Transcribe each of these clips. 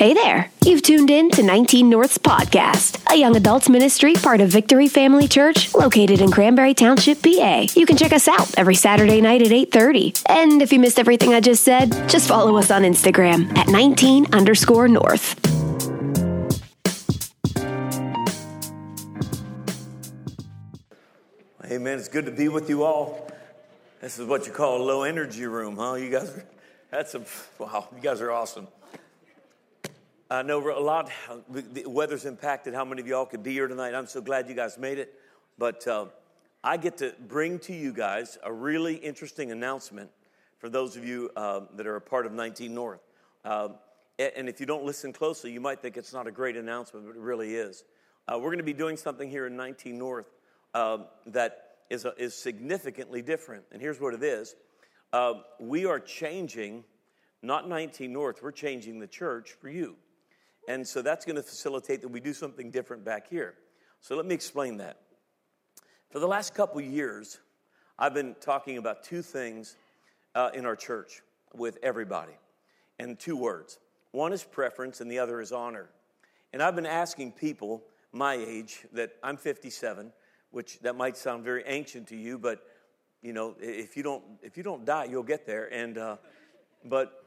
Hey there. You've tuned in to 19 North's podcast, a young adults ministry part of Victory Family Church located in Cranberry Township, PA. You can check us out every Saturday night at 8:30. And if you missed everything I just said, just follow us on Instagram at 19 underscore North. Amen. It's good to be with you all. This is what you call a low energy room, huh? You guys are, that's a, wow, you guys are awesome. I know a lot, the weather's impacted how many of y'all could be here tonight. I'm so glad you guys made it. But uh, I get to bring to you guys a really interesting announcement for those of you uh, that are a part of 19 North. Uh, and if you don't listen closely, you might think it's not a great announcement, but it really is. Uh, we're going to be doing something here in 19 North uh, that is, a, is significantly different. And here's what it is we are changing, not 19 North, we're changing the church for you. And so that's going to facilitate that we do something different back here. So let me explain that. For the last couple years, I've been talking about two things uh, in our church with everybody, and two words. One is preference, and the other is honor. And I've been asking people my age that I'm 57, which that might sound very ancient to you, but you know, if you don't if you don't die, you'll get there. And uh, but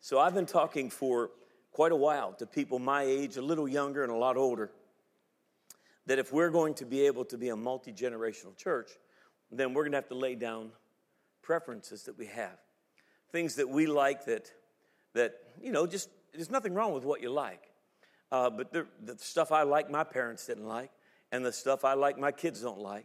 so I've been talking for quite a while to people my age, a little younger, and a lot older, that if we're going to be able to be a multi generational church, then we're going to have to lay down preferences that we have, things that we like that, that you know, just there's nothing wrong with what you like. Uh, but the, the stuff I like, my parents didn't like, and the stuff I like, my kids don't like.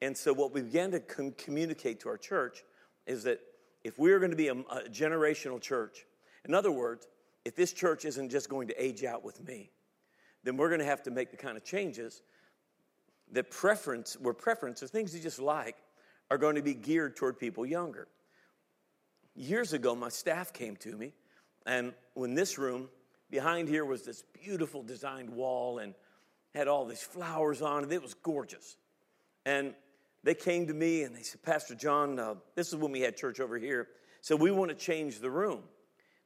And so, what we began to com- communicate to our church is that if we're going to be a, a generational church, in other words, if this church isn't just going to age out with me, then we're going to have to make the kind of changes that preference, where preference, or things you just like, are going to be geared toward people younger. Years ago, my staff came to me, and when this room behind here was this beautiful designed wall and had all these flowers on it, it was gorgeous. And they came to me and they said, Pastor John, uh, this is when we had church over here. So we want to change the room.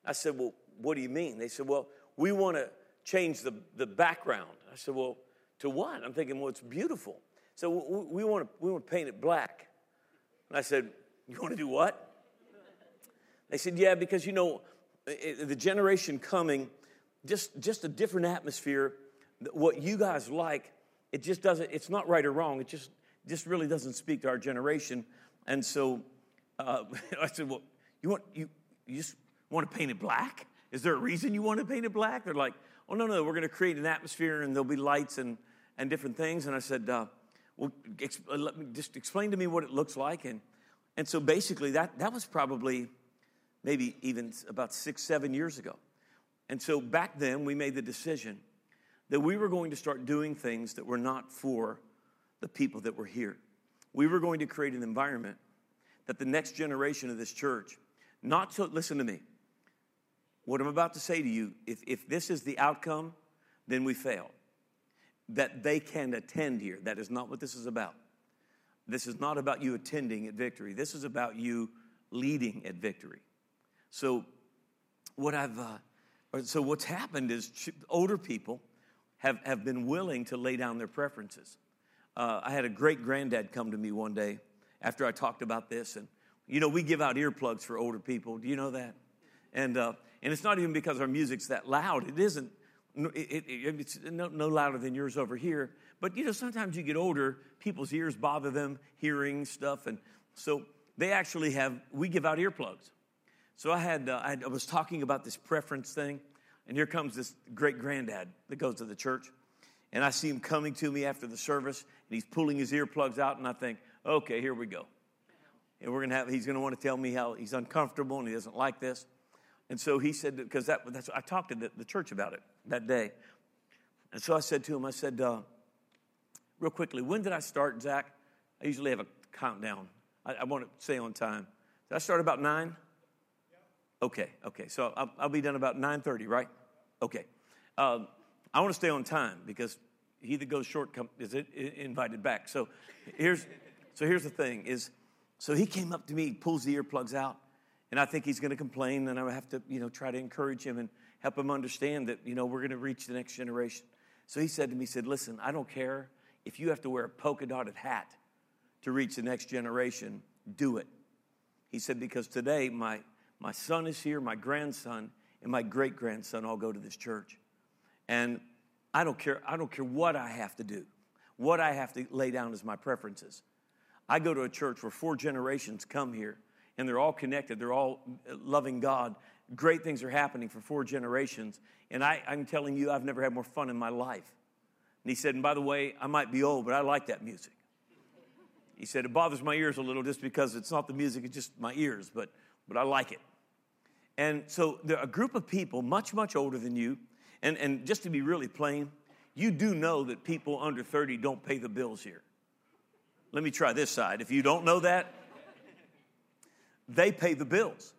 I said, Well, what do you mean? They said, Well, we want to change the, the background. I said, Well, to what? I'm thinking, Well, it's beautiful. So we, we, want to, we want to paint it black. And I said, You want to do what? They said, Yeah, because you know, the generation coming, just, just a different atmosphere. What you guys like, it just doesn't, it's not right or wrong. It just, just really doesn't speak to our generation. And so uh, I said, Well, you want, you, you just want to paint it black? Is there a reason you want to paint it black? They're like, oh, no, no, we're going to create an atmosphere and there'll be lights and, and different things. And I said, uh, well, uh, let me just explain to me what it looks like. And, and so basically, that, that was probably maybe even about six, seven years ago. And so back then, we made the decision that we were going to start doing things that were not for the people that were here. We were going to create an environment that the next generation of this church, not to, listen to me, what I'm about to say to you, if, if this is the outcome, then we fail. That they can attend here. That is not what this is about. This is not about you attending at victory. This is about you leading at victory. So, what I've, uh, so what's happened is older people have, have been willing to lay down their preferences. Uh, I had a great granddad come to me one day after I talked about this, and you know, we give out earplugs for older people. Do you know that? And, uh, and it's not even because our music's that loud. It isn't. It, it, it's no, no, louder than yours over here. But you know, sometimes you get older, people's ears bother them hearing stuff, and so they actually have. We give out earplugs. So I had uh, I was talking about this preference thing, and here comes this great granddad that goes to the church, and I see him coming to me after the service, and he's pulling his earplugs out, and I think, okay, here we go, and we're gonna have. He's gonna want to tell me how he's uncomfortable and he doesn't like this. And so he said, because that, that's, I talked to the, the, church about it that day. And so I said to him, I said, uh, real quickly, when did I start, Zach? I usually have a countdown. I, I want to stay on time. Did I start about 9? Okay, okay. So I'll, I'll, be done about 9.30, right? Okay. Um, I want to stay on time because he that goes short come, is invited back. So here's, so here's the thing is, so he came up to me, pulls the earplugs out, and I think he's going to complain, and I have to, you know, try to encourage him and help him understand that, you know, we're going to reach the next generation. So he said to me, he said, listen, I don't care if you have to wear a polka dotted hat to reach the next generation, do it. He said, because today my, my son is here, my grandson, and my great grandson all go to this church. And I don't care, I don't care what I have to do, what I have to lay down as my preferences. I go to a church where four generations come here and they're all connected, they're all loving God. Great things are happening for four generations. And I, I'm telling you, I've never had more fun in my life. And he said, and by the way, I might be old, but I like that music. He said, it bothers my ears a little just because it's not the music, it's just my ears, but, but I like it. And so there are a group of people much, much older than you. And, and just to be really plain, you do know that people under 30 don't pay the bills here. Let me try this side. If you don't know that, they pay the bills.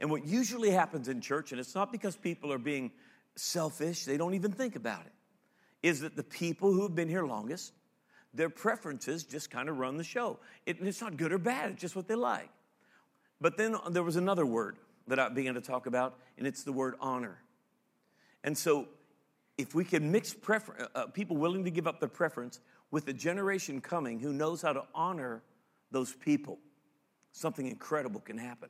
And what usually happens in church, and it's not because people are being selfish, they don't even think about it, is that the people who have been here longest, their preferences just kind of run the show. It, it's not good or bad, it's just what they like. But then there was another word that I began to talk about, and it's the word honor. And so, if we can mix prefer- uh, uh, people willing to give up their preference with a generation coming who knows how to honor those people, something incredible can happen.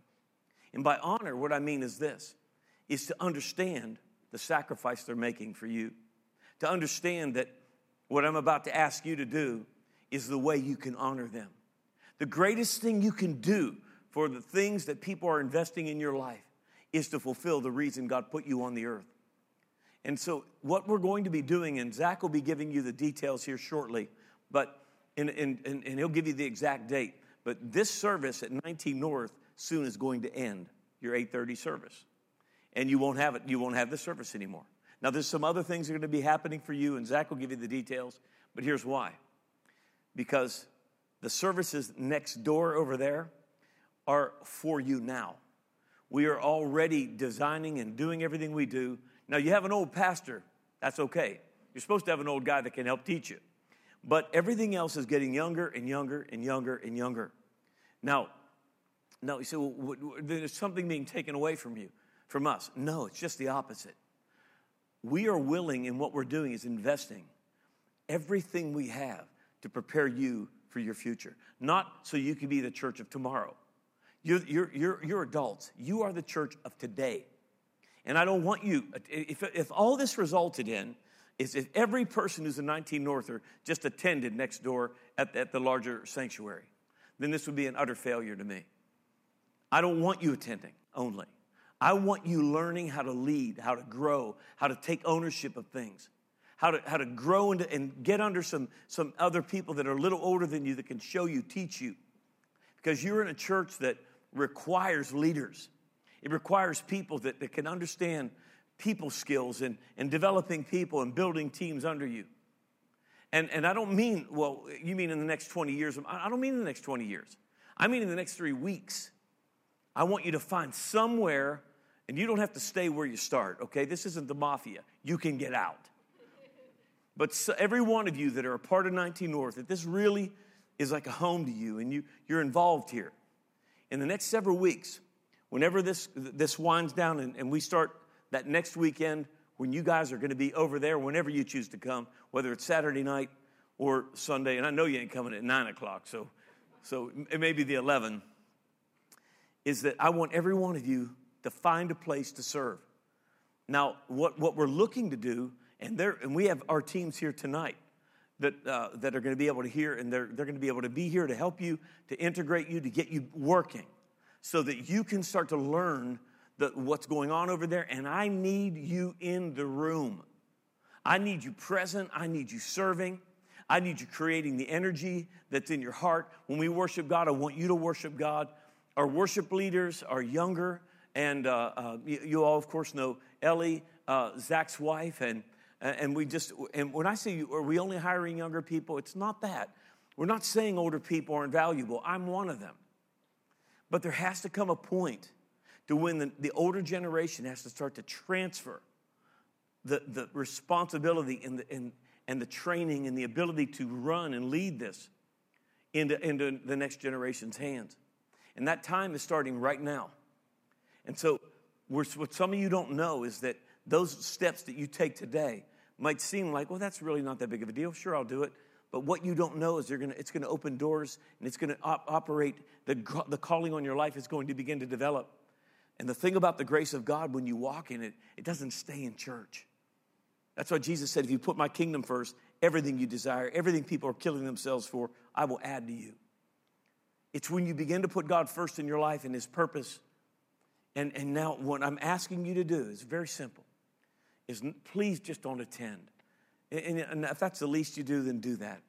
And by honor, what I mean is this is to understand the sacrifice they're making for you, to understand that what I'm about to ask you to do is the way you can honor them. The greatest thing you can do for the things that people are investing in your life is to fulfill the reason God put you on the earth. And so, what we're going to be doing, and Zach will be giving you the details here shortly, but and, and, and, he'll give you the exact date. But this service at 19 North soon is going to end your 8:30 service, and you won't have it. You won't have the service anymore. Now, there's some other things that are going to be happening for you, and Zach will give you the details. But here's why: because the services next door over there are for you now. We are already designing and doing everything we do. Now, you have an old pastor, that's okay. You're supposed to have an old guy that can help teach you. But everything else is getting younger and younger and younger and younger. Now, no, you say, well, there's something being taken away from you, from us. No, it's just the opposite. We are willing, and what we're doing is investing everything we have to prepare you for your future, not so you can be the church of tomorrow. You're, you're, you're, you're adults. You are the church of today. And I don't want you, if, if all this resulted in is if every person who's a 19 Norther just attended next door at, at the larger sanctuary, then this would be an utter failure to me. I don't want you attending only. I want you learning how to lead, how to grow, how to take ownership of things, how to, how to grow into, and get under some, some other people that are a little older than you that can show you, teach you. Because you're in a church that requires leaders. It requires people that, that can understand people skills and, and developing people and building teams under you. And, and I don't mean, well, you mean in the next 20 years. I don't mean in the next 20 years. I mean in the next three weeks. I want you to find somewhere, and you don't have to stay where you start, okay? This isn't the mafia. You can get out. But so, every one of you that are a part of 19 North, that this really is like a home to you and you, you're involved here in the next several weeks, whenever this, this winds down and, and we start that next weekend, when you guys are going to be over there, whenever you choose to come, whether it's Saturday night or Sunday, and I know you ain't coming at 9 o'clock, so, so it may be the 11, is that I want every one of you to find a place to serve. Now, what, what we're looking to do, and, there, and we have our teams here tonight, that, uh, that are going to be able to hear, and they're, they're going to be able to be here to help you, to integrate you, to get you working, so that you can start to learn the, what's going on over there. And I need you in the room. I need you present. I need you serving. I need you creating the energy that's in your heart. When we worship God, I want you to worship God. Our worship leaders are younger, and uh, uh, you, you, all, of course, know Ellie, uh, Zach's wife, and and we just, and when I say, are we only hiring younger people? It's not that. We're not saying older people aren't valuable. I'm one of them. But there has to come a point to when the, the older generation has to start to transfer the, the responsibility and the, and, and the training and the ability to run and lead this into, into the next generation's hands. And that time is starting right now. And so, what some of you don't know is that those steps that you take today might seem like, well, that's really not that big of a deal. Sure, I'll do it. But what you don't know is gonna, it's going to open doors and it's going to op- operate. The, the calling on your life is going to begin to develop. And the thing about the grace of God, when you walk in it, it doesn't stay in church. That's why Jesus said, if you put my kingdom first, everything you desire, everything people are killing themselves for, I will add to you. It's when you begin to put God first in your life and His purpose. And, and now, what I'm asking you to do is very simple is please just don't attend. And, and if that's the least you do, then do that.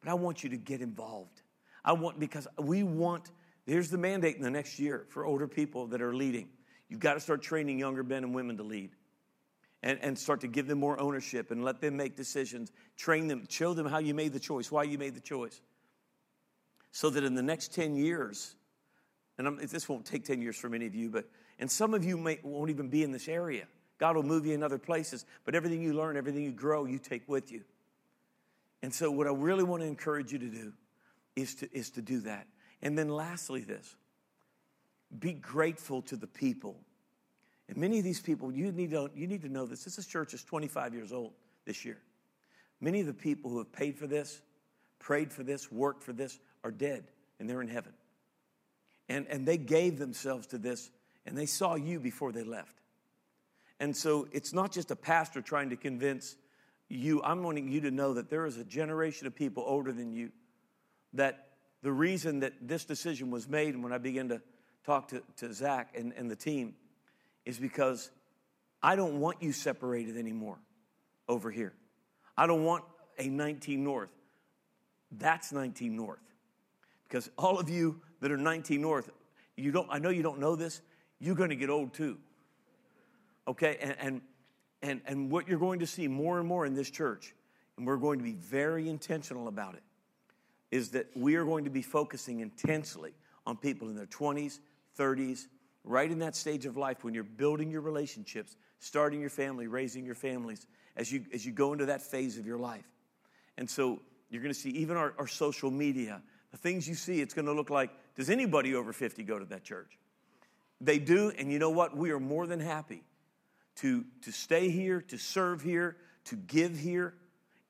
But I want you to get involved. I want, because we want, here's the mandate in the next year for older people that are leading. You've got to start training younger men and women to lead and, and start to give them more ownership and let them make decisions. Train them, show them how you made the choice, why you made the choice. So that in the next 10 years, and I'm, this won't take 10 years for many of you, but, and some of you may, won't even be in this area. God will move you in other places, but everything you learn, everything you grow, you take with you. And so, what I really want to encourage you to do is to, is to do that. And then, lastly, this be grateful to the people. And many of these people, you need to, you need to know this. This church is 25 years old this year. Many of the people who have paid for this, prayed for this, worked for this, are dead and they're in heaven. And, and they gave themselves to this and they saw you before they left. And so it's not just a pastor trying to convince you. I'm wanting you to know that there is a generation of people older than you that the reason that this decision was made, when I began to talk to, to Zach and, and the team, is because I don't want you separated anymore over here. I don't want a 19 North. That's 19 North. Because all of you that are 19 North, you don't, I know you don't know this, you're going to get old too. Okay? And, and, and, and what you're going to see more and more in this church, and we're going to be very intentional about it, is that we are going to be focusing intensely on people in their 20s, 30s, right in that stage of life when you're building your relationships, starting your family, raising your families, as you, as you go into that phase of your life. And so you're going to see even our, our social media, the things you see, it's going to look like does anybody over 50 go to that church? They do, and you know what? We are more than happy to, to stay here, to serve here, to give here,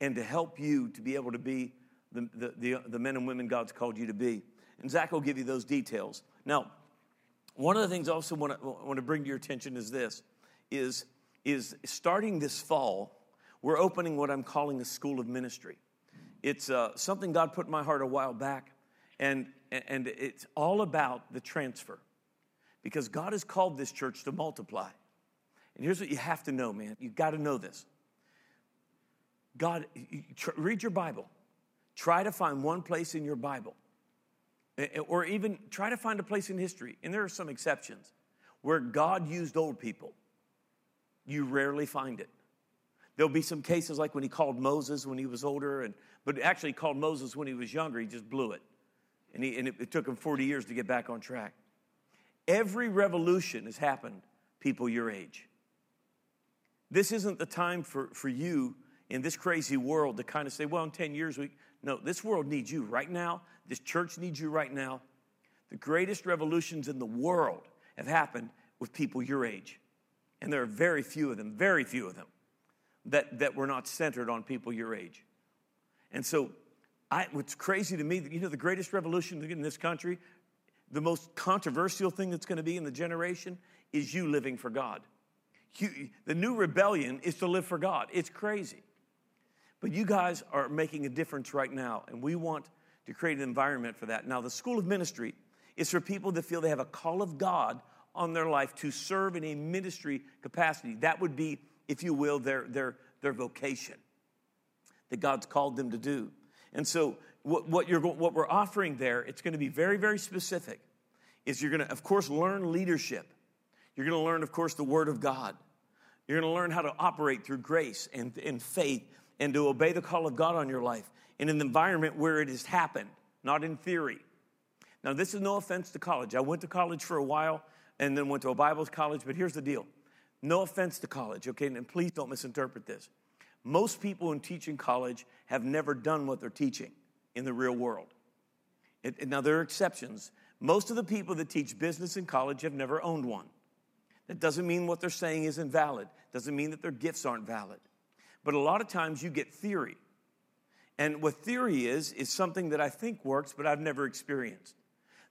and to help you to be able to be the, the, the, men and women God's called you to be. And Zach will give you those details. Now, one of the things I also want to, want to bring to your attention is this, is, is starting this fall, we're opening what I'm calling a school of ministry. It's uh, something God put in my heart a while back, and, and it's all about the transfer. Because God has called this church to multiply. And here's what you have to know, man. You've got to know this. God, read your Bible. Try to find one place in your Bible, or even try to find a place in history, and there are some exceptions, where God used old people. You rarely find it. There'll be some cases like when he called Moses when he was older, and, but actually called Moses when he was younger, he just blew it. And, he, and it, it took him 40 years to get back on track. Every revolution has happened, people your age. This isn't the time for, for you in this crazy world to kind of say, well, in 10 years, we. No, this world needs you right now. This church needs you right now. The greatest revolutions in the world have happened with people your age. And there are very few of them, very few of them, that, that were not centered on people your age. And so, I, what's crazy to me, that you know, the greatest revolution in this country, the most controversial thing that's going to be in the generation is you living for God the new rebellion is to live for God. It's crazy. But you guys are making a difference right now, and we want to create an environment for that. Now, the School of Ministry is for people that feel they have a call of God on their life to serve in a ministry capacity. That would be, if you will, their, their, their vocation that God's called them to do. And so, what, what, you're, what we're offering there, it's going to be very, very specific, is you're going to, of course, learn leadership. You're going to learn, of course, the Word of God. You're going to learn how to operate through grace and, and faith and to obey the call of God on your life in an environment where it has happened, not in theory. Now, this is no offense to college. I went to college for a while and then went to a Bible college, but here's the deal no offense to college, okay? And please don't misinterpret this. Most people in teaching college have never done what they're teaching in the real world. It, now, there are exceptions. Most of the people that teach business in college have never owned one. That doesn't mean what they're saying is invalid, valid, doesn't mean that their gifts aren't valid. But a lot of times you get theory. And what theory is, is something that I think works, but I've never experienced.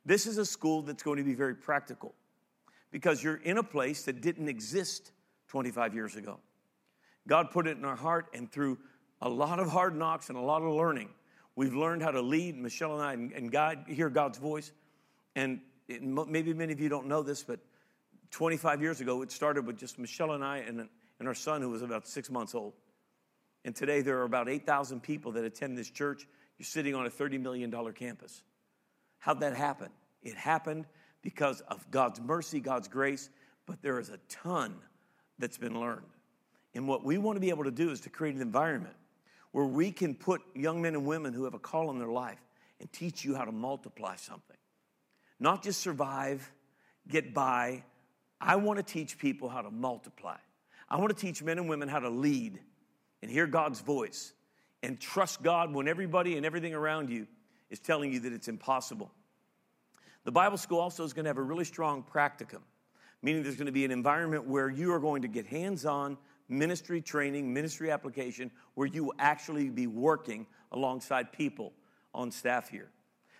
This is a school that's going to be very practical because you're in a place that didn't exist 25 years ago. God put it in our heart, and through a lot of hard knocks and a lot of learning, we've learned how to lead, Michelle and I, and, and God, hear God's voice. And it, maybe many of you don't know this, but 25 years ago, it started with just Michelle and I and, and our son, who was about six months old. And today, there are about 8,000 people that attend this church. You're sitting on a $30 million campus. How'd that happen? It happened because of God's mercy, God's grace, but there is a ton that's been learned. And what we want to be able to do is to create an environment where we can put young men and women who have a call in their life and teach you how to multiply something. Not just survive, get by. I want to teach people how to multiply. I want to teach men and women how to lead and hear God's voice and trust God when everybody and everything around you is telling you that it's impossible. The Bible school also is going to have a really strong practicum, meaning there's going to be an environment where you are going to get hands on ministry training, ministry application, where you will actually be working alongside people on staff here.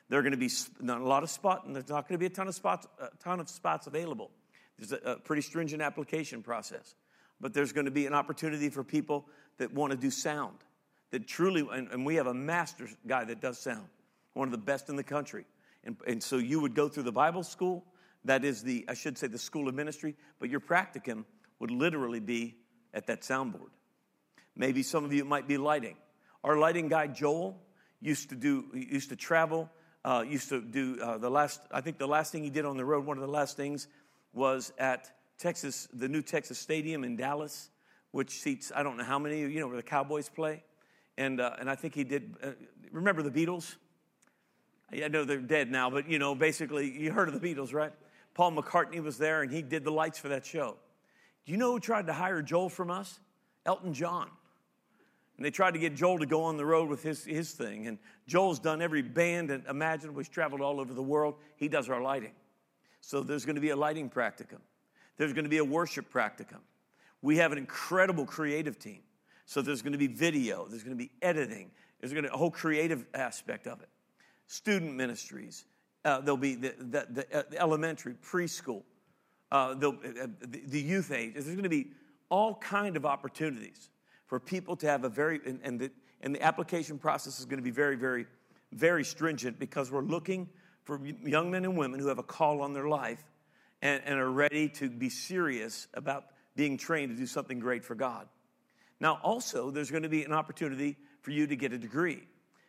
There are going to be not a lot of spots, and there's not going to be a ton of spots, a ton of spots available. There's a, a pretty stringent application process, but there's going to be an opportunity for people that want to do sound, that truly, and, and we have a master guy that does sound, one of the best in the country. And, and so you would go through the Bible school, that is the, I should say, the school of ministry, but your practicum would literally be at that soundboard. Maybe some of you might be lighting. Our lighting guy, Joel, used to do, used to travel, uh, used to do uh, the last, I think the last thing he did on the road, one of the last things was at Texas, the new Texas Stadium in Dallas, which seats, I don't know how many, you know, where the Cowboys play. And, uh, and I think he did, uh, remember the Beatles? I know they're dead now, but you know, basically, you heard of the Beatles, right? Paul McCartney was there and he did the lights for that show. Do you know who tried to hire Joel from us? Elton John. And they tried to get Joel to go on the road with his, his thing. And Joel's done every band and imaginable. He's traveled all over the world. He does our lighting. So there's going to be a lighting practicum. There's going to be a worship practicum. We have an incredible creative team. So there's going to be video, there's going to be editing, there's going to be a whole creative aspect of it student ministries. Uh, there'll be the, the, the, uh, the elementary, preschool, uh, the, uh, the, youth age. There's going to be all kind of opportunities for people to have a very, and, and, the, and the application process is going to be very, very, very stringent because we're looking for young men and women who have a call on their life and, and are ready to be serious about being trained to do something great for God. Now, also, there's going to be an opportunity for you to get a degree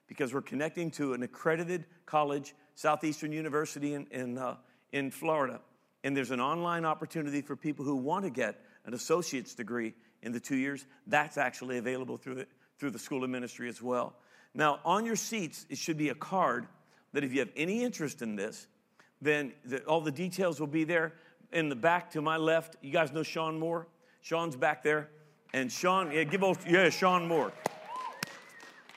because we're connecting to an accredited college, Southeastern University in, in, uh, in Florida. And there's an online opportunity for people who want to get an associate's degree in the two years. That's actually available through the, through the School of Ministry as well. Now, on your seats, it should be a card that if you have any interest in this, then the, all the details will be there. In the back to my left, you guys know Sean Moore? Sean's back there. And Sean, yeah, give both, yeah, Sean Moore.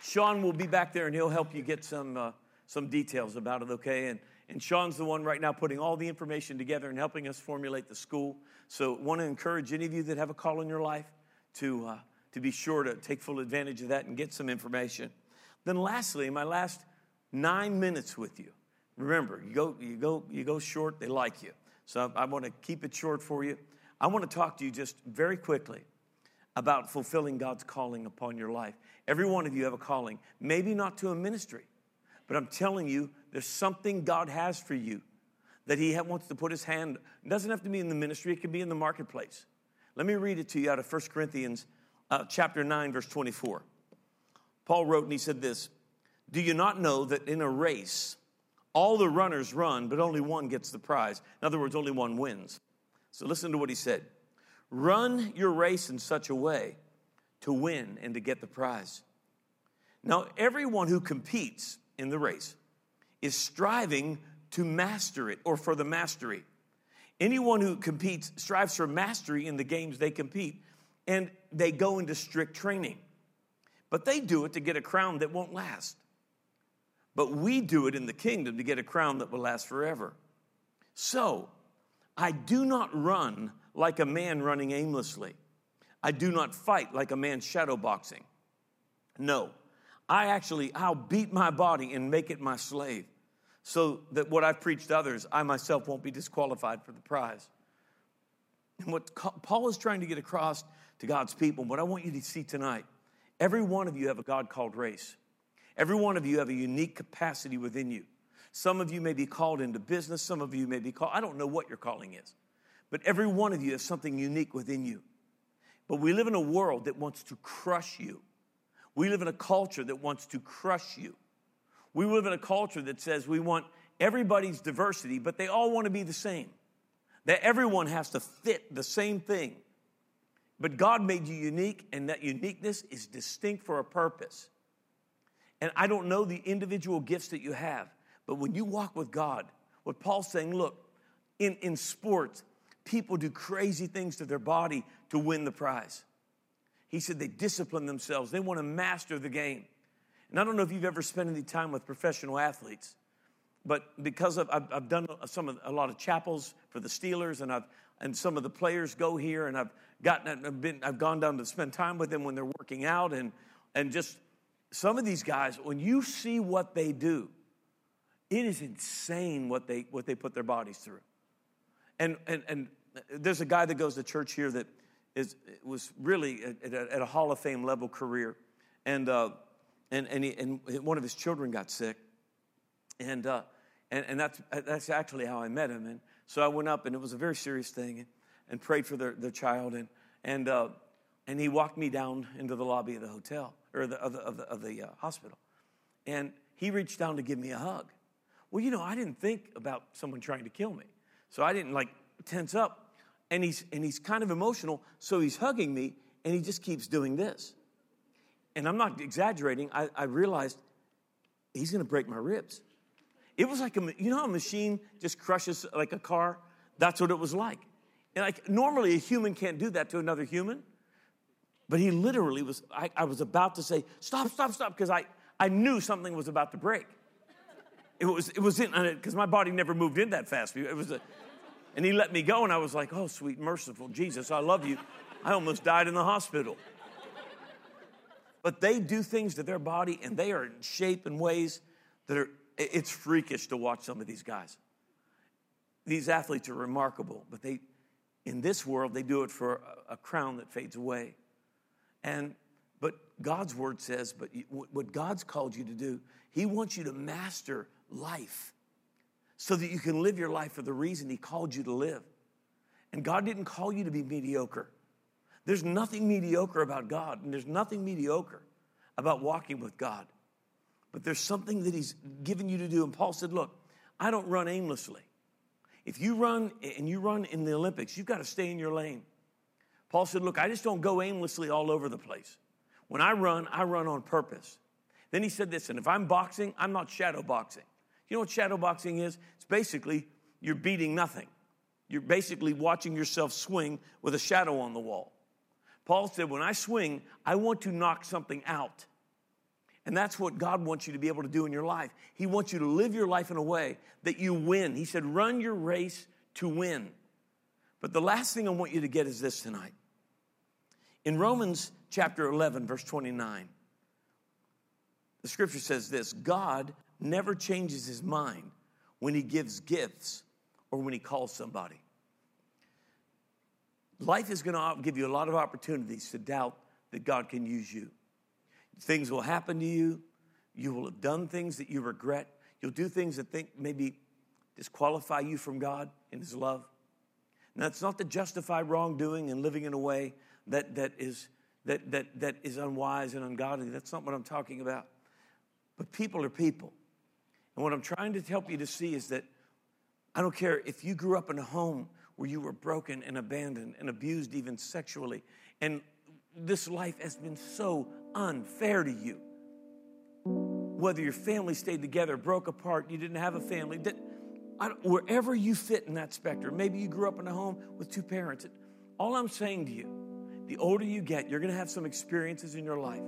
Sean will be back there and he'll help you get some, uh, some details about it, okay? And, and Sean's the one right now putting all the information together and helping us formulate the school. So, want to encourage any of you that have a call in your life to, uh, to be sure to take full advantage of that and get some information. Then, lastly, in my last nine minutes with you. Remember, you go, you go, you go short, they like you. So, I, want to keep it short for you. I want to talk to you just very quickly about fulfilling God's calling upon your life. Every one of you have a calling, maybe not to a ministry, but I'm telling you, there's something God has for you that He wants to put His hand. It doesn't have to be in the ministry, it can be in the marketplace. Let me read it to you out of 1 Corinthians uh, chapter 9, verse 24. Paul wrote and he said this Do you not know that in a race, all the runners run, but only one gets the prize? In other words, only one wins. So listen to what he said. Run your race in such a way to win and to get the prize. Now, everyone who competes in the race is striving to master it or for the mastery. Anyone who competes strives for mastery in the games they compete, and they go into strict training. But they do it to get a crown that won't last. But we do it in the kingdom to get a crown that will last forever. So, I do not run like a man running aimlessly. I do not fight like a man shadowboxing. No, I actually, I'll beat my body and make it my slave so that what I've preached to others, I myself won't be disqualified for the prize. And what Paul is trying to get across to God's people, what I want you to see tonight, every one of you have a God called race. Every one of you have a unique capacity within you. Some of you may be called into business, some of you may be called, I don't know what your calling is, but every one of you has something unique within you. But we live in a world that wants to crush you. We live in a culture that wants to crush you. We live in a culture that says we want everybody's diversity, but they all want to be the same. That everyone has to fit the same thing. But God made you unique, and that uniqueness is distinct for a purpose. And I don't know the individual gifts that you have, but when you walk with God, what Paul's saying, look, in, in sports, people do crazy things to their body to win the prize. He said they discipline themselves, they want to master the game. And I don't know if you've ever spent any time with professional athletes, but because of, I've, I've done some of, a lot of chapels for the Steelers, and I've and some of the players go here, and I've gotten I've been I've gone down to spend time with them when they're working out, and and just some of these guys, when you see what they do, it is insane what they what they put their bodies through. And and and there's a guy that goes to church here that is was really at, at a Hall of Fame level career, and. Uh, and, and, he, and one of his children got sick. And, uh, and, and that's, that's actually how I met him. And so I went up, and it was a very serious thing, and, and prayed for their, their child. And, and, uh, and he walked me down into the lobby of the hotel, or the, of the, of the, of the uh, hospital. And he reached down to give me a hug. Well, you know, I didn't think about someone trying to kill me. So I didn't like tense up. And he's, and he's kind of emotional, so he's hugging me, and he just keeps doing this and I'm not exaggerating, I, I realized he's going to break my ribs. It was like a, you know a machine just crushes like a car? That's what it was like. And like normally a human can't do that to another human. But he literally was, I, I was about to say, stop, stop, stop, because I, I knew something was about to break. It was, it was in, uh, because my body never moved in that fast. It was a, and he let me go, and I was like, oh, sweet, merciful Jesus, I love you. I almost died in the hospital. But they do things to their body and they are in shape in ways that are, it's freakish to watch some of these guys. These athletes are remarkable, but they, in this world, they do it for a crown that fades away. And, but God's word says, but what God's called you to do, He wants you to master life so that you can live your life for the reason He called you to live. And God didn't call you to be mediocre. There's nothing mediocre about God, and there's nothing mediocre about walking with God. But there's something that He's given you to do. And Paul said, Look, I don't run aimlessly. If you run and you run in the Olympics, you've got to stay in your lane. Paul said, Look, I just don't go aimlessly all over the place. When I run, I run on purpose. Then he said this, and if I'm boxing, I'm not shadow boxing. You know what shadow boxing is? It's basically you're beating nothing. You're basically watching yourself swing with a shadow on the wall. Paul said, When I swing, I want to knock something out. And that's what God wants you to be able to do in your life. He wants you to live your life in a way that you win. He said, Run your race to win. But the last thing I want you to get is this tonight. In Romans chapter 11, verse 29, the scripture says this God never changes his mind when he gives gifts or when he calls somebody. Life is going to give you a lot of opportunities to doubt that God can use you. Things will happen to you. You will have done things that you regret. You'll do things that think maybe disqualify you from God and His love. Now, it's not to justify wrongdoing and living in a way that, that, is, that, that, that is unwise and ungodly. That's not what I'm talking about. But people are people. And what I'm trying to help you to see is that I don't care if you grew up in a home where you were broken and abandoned and abused even sexually. And this life has been so unfair to you. Whether your family stayed together, broke apart, you didn't have a family, that, wherever you fit in that spectrum, maybe you grew up in a home with two parents. All I'm saying to you, the older you get, you're going to have some experiences in your life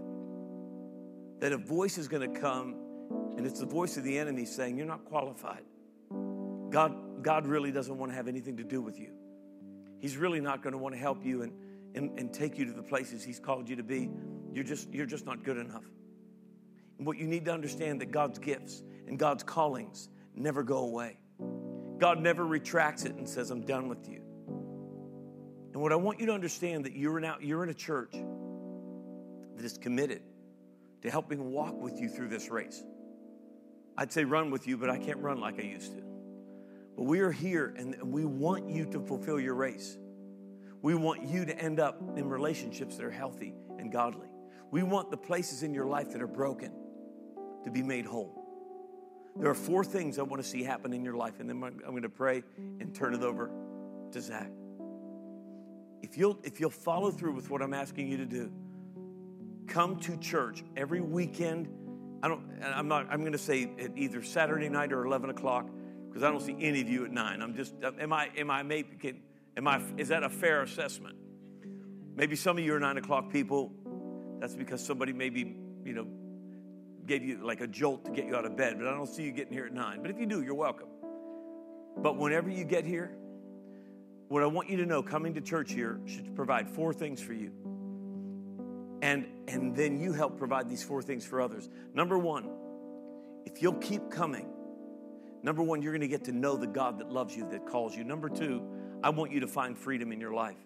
that a voice is going to come, and it's the voice of the enemy saying, You're not qualified. God, God really doesn't want to have anything to do with you. He's really not going to want to help you and, and, and take you to the places He's called you to be. You're just, you're just not good enough. And what you need to understand that God's gifts and God's callings never go away. God never retracts it and says, I'm done with you. And what I want you to understand that you're in, you're in a church that is committed to helping walk with you through this race. I'd say run with you, but I can't run like I used to. But we are here and we want you to fulfill your race. We want you to end up in relationships that are healthy and godly. We want the places in your life that are broken to be made whole. There are four things I want to see happen in your life, and then I'm going to pray and turn it over to Zach. If you'll, if you'll follow through with what I'm asking you to do, come to church every weekend. I don't, I'm not, I'm going to say at either Saturday night or 11 o'clock because I don't see any of you at nine. I'm just, uh, am I, am I, maybe, am I, is that a fair assessment? Maybe some of you are nine o'clock people. That's because somebody maybe, you know, gave you like a jolt to get you out of bed, but I don't see you getting here at nine. But if you do, you're welcome. But whenever you get here, what I want you to know coming to church here should provide four things for you. And, and then you help provide these four things for others. Number one, if you'll keep coming, number one, you're going to get to know the God that loves you, that calls you. Number two, I want you to find freedom in your life.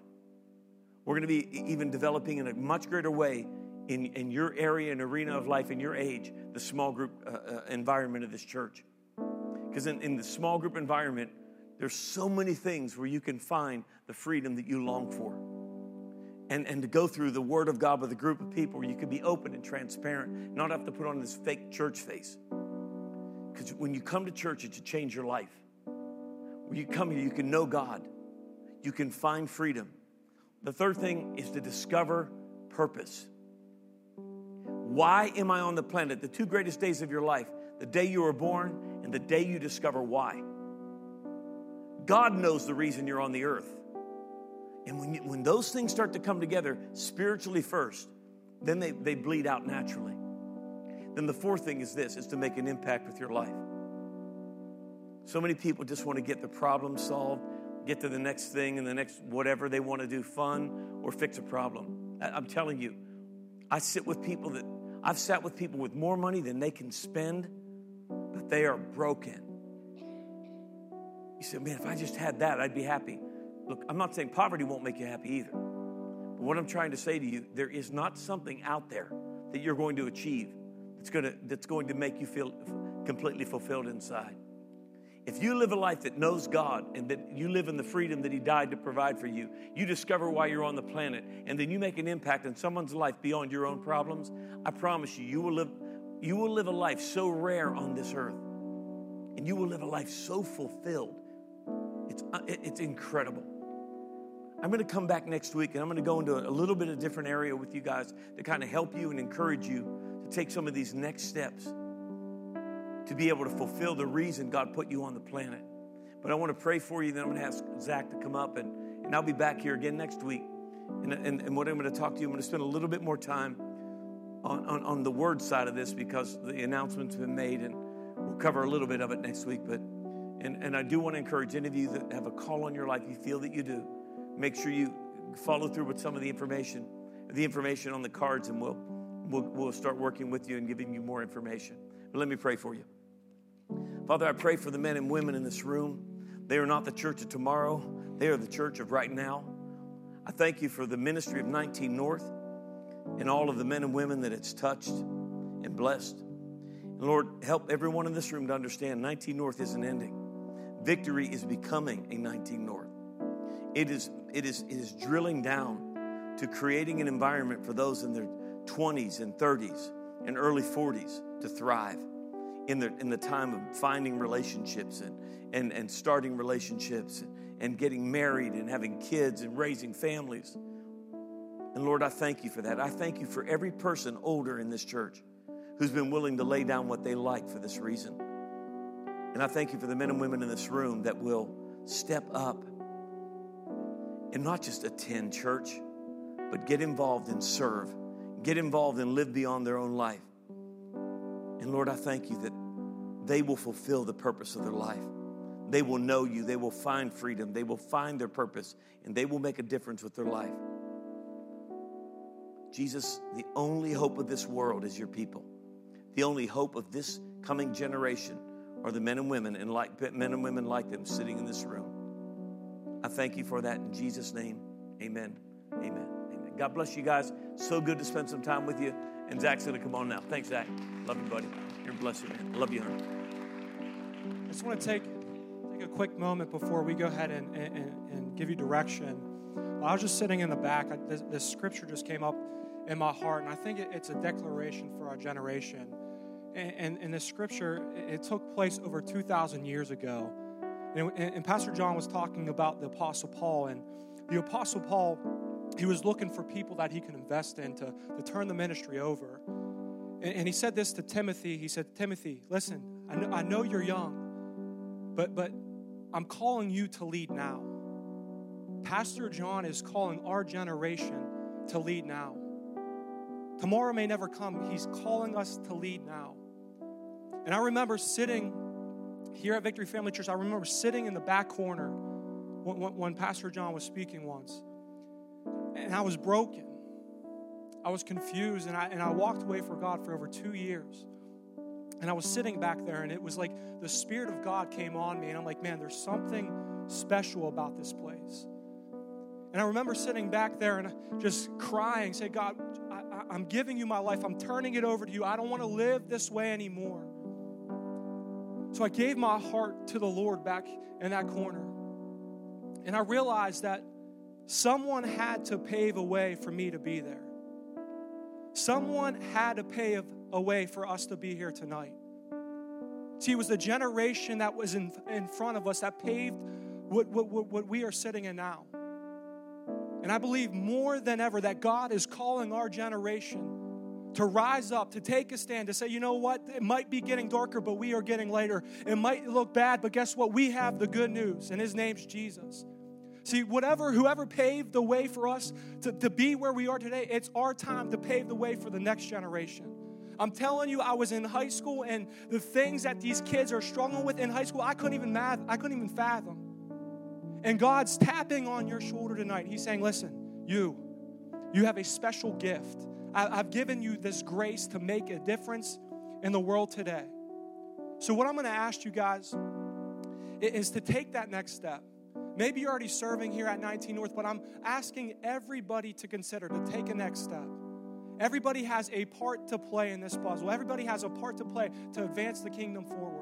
We're going to be even developing in a much greater way in, in your area and arena of life, in your age, the small group uh, uh, environment of this church. Because in, in the small group environment, there's so many things where you can find the freedom that you long for. And, and to go through the Word of God with a group of people where you can be open and transparent, not have to put on this fake church face. Because when you come to church, it's to change your life. When you come here, you can know God, you can find freedom. The third thing is to discover purpose. Why am I on the planet? The two greatest days of your life the day you were born and the day you discover why. God knows the reason you're on the earth. And when, you, when those things start to come together spiritually first, then they, they bleed out naturally. Then the fourth thing is this is to make an impact with your life. So many people just want to get the problem solved, get to the next thing and the next whatever they want to do, fun or fix a problem. I'm telling you, I sit with people that I've sat with people with more money than they can spend, but they are broken. You say, man, if I just had that, I'd be happy. Look, I'm not saying poverty won't make you happy either. But what I'm trying to say to you, there is not something out there that you're going to achieve that's, gonna, that's going to make you feel completely fulfilled inside. If you live a life that knows God and that you live in the freedom that He died to provide for you, you discover why you're on the planet, and then you make an impact in someone's life beyond your own problems, I promise you, you will live, you will live a life so rare on this earth. And you will live a life so fulfilled. It's, uh, it's incredible. I'm going to come back next week and I'm going to go into a little bit of a different area with you guys to kind of help you and encourage you to take some of these next steps to be able to fulfill the reason God put you on the planet. But I want to pray for you. Then I'm going to ask Zach to come up, and, and I'll be back here again next week. And, and, and what I'm going to talk to you, I'm going to spend a little bit more time on, on, on the word side of this because the announcement's been made, and we'll cover a little bit of it next week. But and, and I do want to encourage any of you that have a call on your life, you feel that you do, make sure you follow through with some of the information, the information on the cards, and we'll, we'll, we'll start working with you and giving you more information. But let me pray for you. Father, I pray for the men and women in this room. They are not the church of tomorrow, they are the church of right now. I thank you for the ministry of 19 North and all of the men and women that it's touched and blessed. And Lord, help everyone in this room to understand 19 North isn't ending. Victory is becoming a 19 North. It is, it is, it is drilling down to creating an environment for those in their 20s and 30s and early 40s to thrive in the, in the time of finding relationships and, and, and starting relationships and, and getting married and having kids and raising families. And Lord, I thank you for that. I thank you for every person older in this church who's been willing to lay down what they like for this reason. And I thank you for the men and women in this room that will step up and not just attend church, but get involved and serve, get involved and live beyond their own life. And Lord, I thank you that they will fulfill the purpose of their life, they will know you, they will find freedom, they will find their purpose, and they will make a difference with their life. Jesus, the only hope of this world is your people. The only hope of this coming generation are the men and women and like men and women like them sitting in this room. I thank you for that in Jesus' name. Amen. Amen. Amen. God bless you guys. So good to spend some time with you. And Zach's gonna come on now. Thanks, Zach. Love you, buddy. You're a blessing, man. Love you, honey. I just want to take take a quick moment before we go ahead and, and, and give you direction. I was just sitting in the back. I, this, this, scripture just came up in my heart, and I think it, it's a declaration for our generation. And, and, this scripture, it took place over 2,000 years ago. And, and Pastor John was talking about the Apostle Paul, and the Apostle Paul, he was looking for people that he could invest in to, to turn the ministry over. And, and he said this to Timothy. He said, Timothy, listen, I know, I know you're young, but, but I'm calling you to lead now. Pastor John is calling our generation to lead now. Tomorrow may never come. He's calling us to lead now. And I remember sitting here at Victory Family Church, I remember sitting in the back corner when, when, Pastor John was speaking once. And I was broken. I was confused, and I, and I walked away for God for over two years. And I was sitting back there, and it was like the Spirit of God came on me, and I'm like, man, there's something special about this place. And I remember sitting back there and just crying, say, God, I, am giving you my life. I'm turning it over to you. I don't want to live this way anymore. So I gave my heart to the Lord back in that corner. And I realized that someone had to pave a way for me to be there. Someone had to pave a way for us to be here tonight. See, it was the generation that was in, in front of us that paved what, what, what we are sitting in now. And I believe more than ever that God is calling our generation to rise up, to take a stand, to say, you know what, it might be getting darker, but we are getting later. It might look bad, but guess what? We have the good news, and his name's Jesus. See, whatever, whoever paved the way for us to, to be where we are today, it's our time to pave the way for the next generation. I'm telling you, I was in high school, and the things that these kids are struggling with in high school, I couldn't even math, I couldn't even fathom. And God's tapping on your shoulder tonight. He's saying, Listen, you, you have a special gift. I, have given you this grace to make a difference in the world today. So, what I'm going to ask you guys is to take that next step. Maybe you're already serving here at 19 North, but I'm asking everybody to consider to take a next step. Everybody has a part to play in this puzzle. Everybody has a part to play to advance the kingdom forward.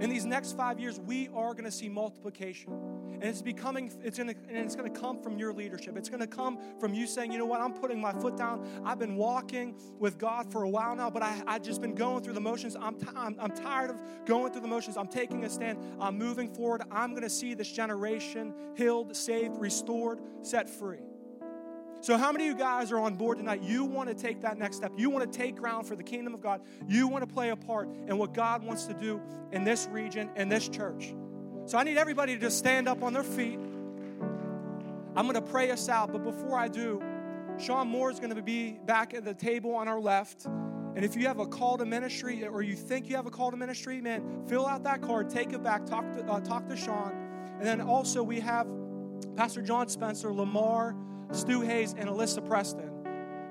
In these next five years, we are going to see multiplication. And it's becoming, it's gonna, and it's going to come from your leadership. It's going to come from you saying, you know what, I'm putting my foot down. I've been walking with God for a while now, but I, I've just been going through the motions. I'm, t- I'm, I'm tired of going through the motions. I'm taking a stand. I'm moving forward. I'm going to see this generation healed, saved, restored, set free. So, how many of you guys are on board tonight? You want to take that next step. You want to take ground for the kingdom of God. You want to play a part in what God wants to do in this region, in this church. So, I need everybody to just stand up on their feet. I'm going to pray us out, but before I do, Sean Moore is going to be back at the table on our left. And if you have a call to ministry or you think you have a call to ministry, man, fill out that card, take it back, talk to, uh, talk to Sean. And then also, we have Pastor John Spencer, Lamar, Stu Hayes, and Alyssa Preston.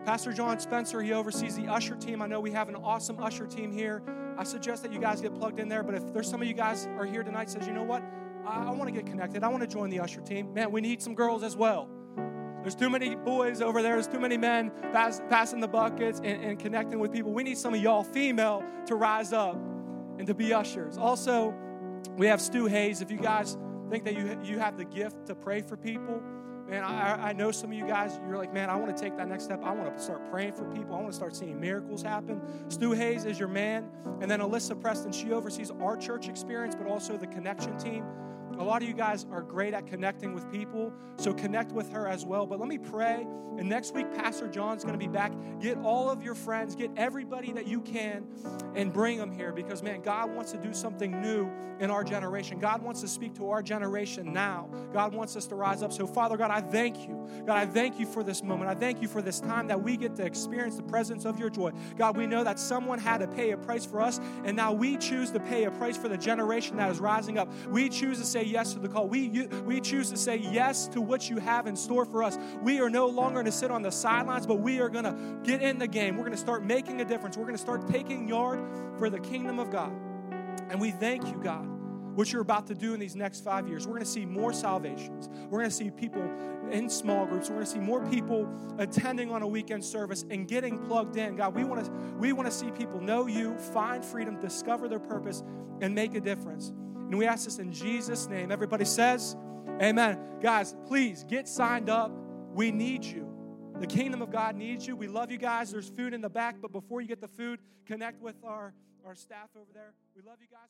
Pastor John Spencer, he oversees the usher team. I know we have an awesome usher team here. I suggest that you guys get plugged in there. But if there's some of you guys are here tonight says, you know what, I, I want to get connected. I want to join the usher team. Man, we need some girls as well. There's too many boys over there. There's too many men pass, passing the buckets and, and connecting with people. We need some of y'all female to rise up and to be ushers. Also, we have Stu Hayes. If you guys think that you, you have the gift to pray for people, Man, I, I know some of you guys, you're like, man, I want to take that next step. I want to start praying for people. I want to start seeing miracles happen. Stu Hayes is your man. And then Alyssa Preston, she oversees our church experience, but also the connection team. A lot of you guys are great at connecting with people, so connect with her as well. But let me pray. And next week, Pastor John's going to be back. Get all of your friends, get everybody that you can, and bring them here because, man, God wants to do something new in our generation. God wants to speak to our generation now. God wants us to rise up. So, Father God, I thank you. God, I thank you for this moment. I thank you for this time that we get to experience the presence of your joy. God, we know that someone had to pay a price for us, and now we choose to pay a price for the generation that is rising up. We choose to say yes to the call. We, we choose to say yes to what you have in store for us. We are no longer going to sit on the sidelines, but we are going to get in the game. We're going to start making a difference. We're going to start taking yard for the kingdom of God. And we thank you, God what you're about to do in these next five years. We're going to see more salvations. We're going to see people in small groups. We're going to see more people attending on a weekend service and getting plugged in. God, we want to we want to see people know you, find freedom, discover their purpose, and make a difference. And we ask this in Jesus' name. Everybody says, Amen. Guys, please get signed up. We need you. The kingdom of God needs you. We love you guys. There's food in the back, but before you get the food, connect with our, our staff over there. We love you guys,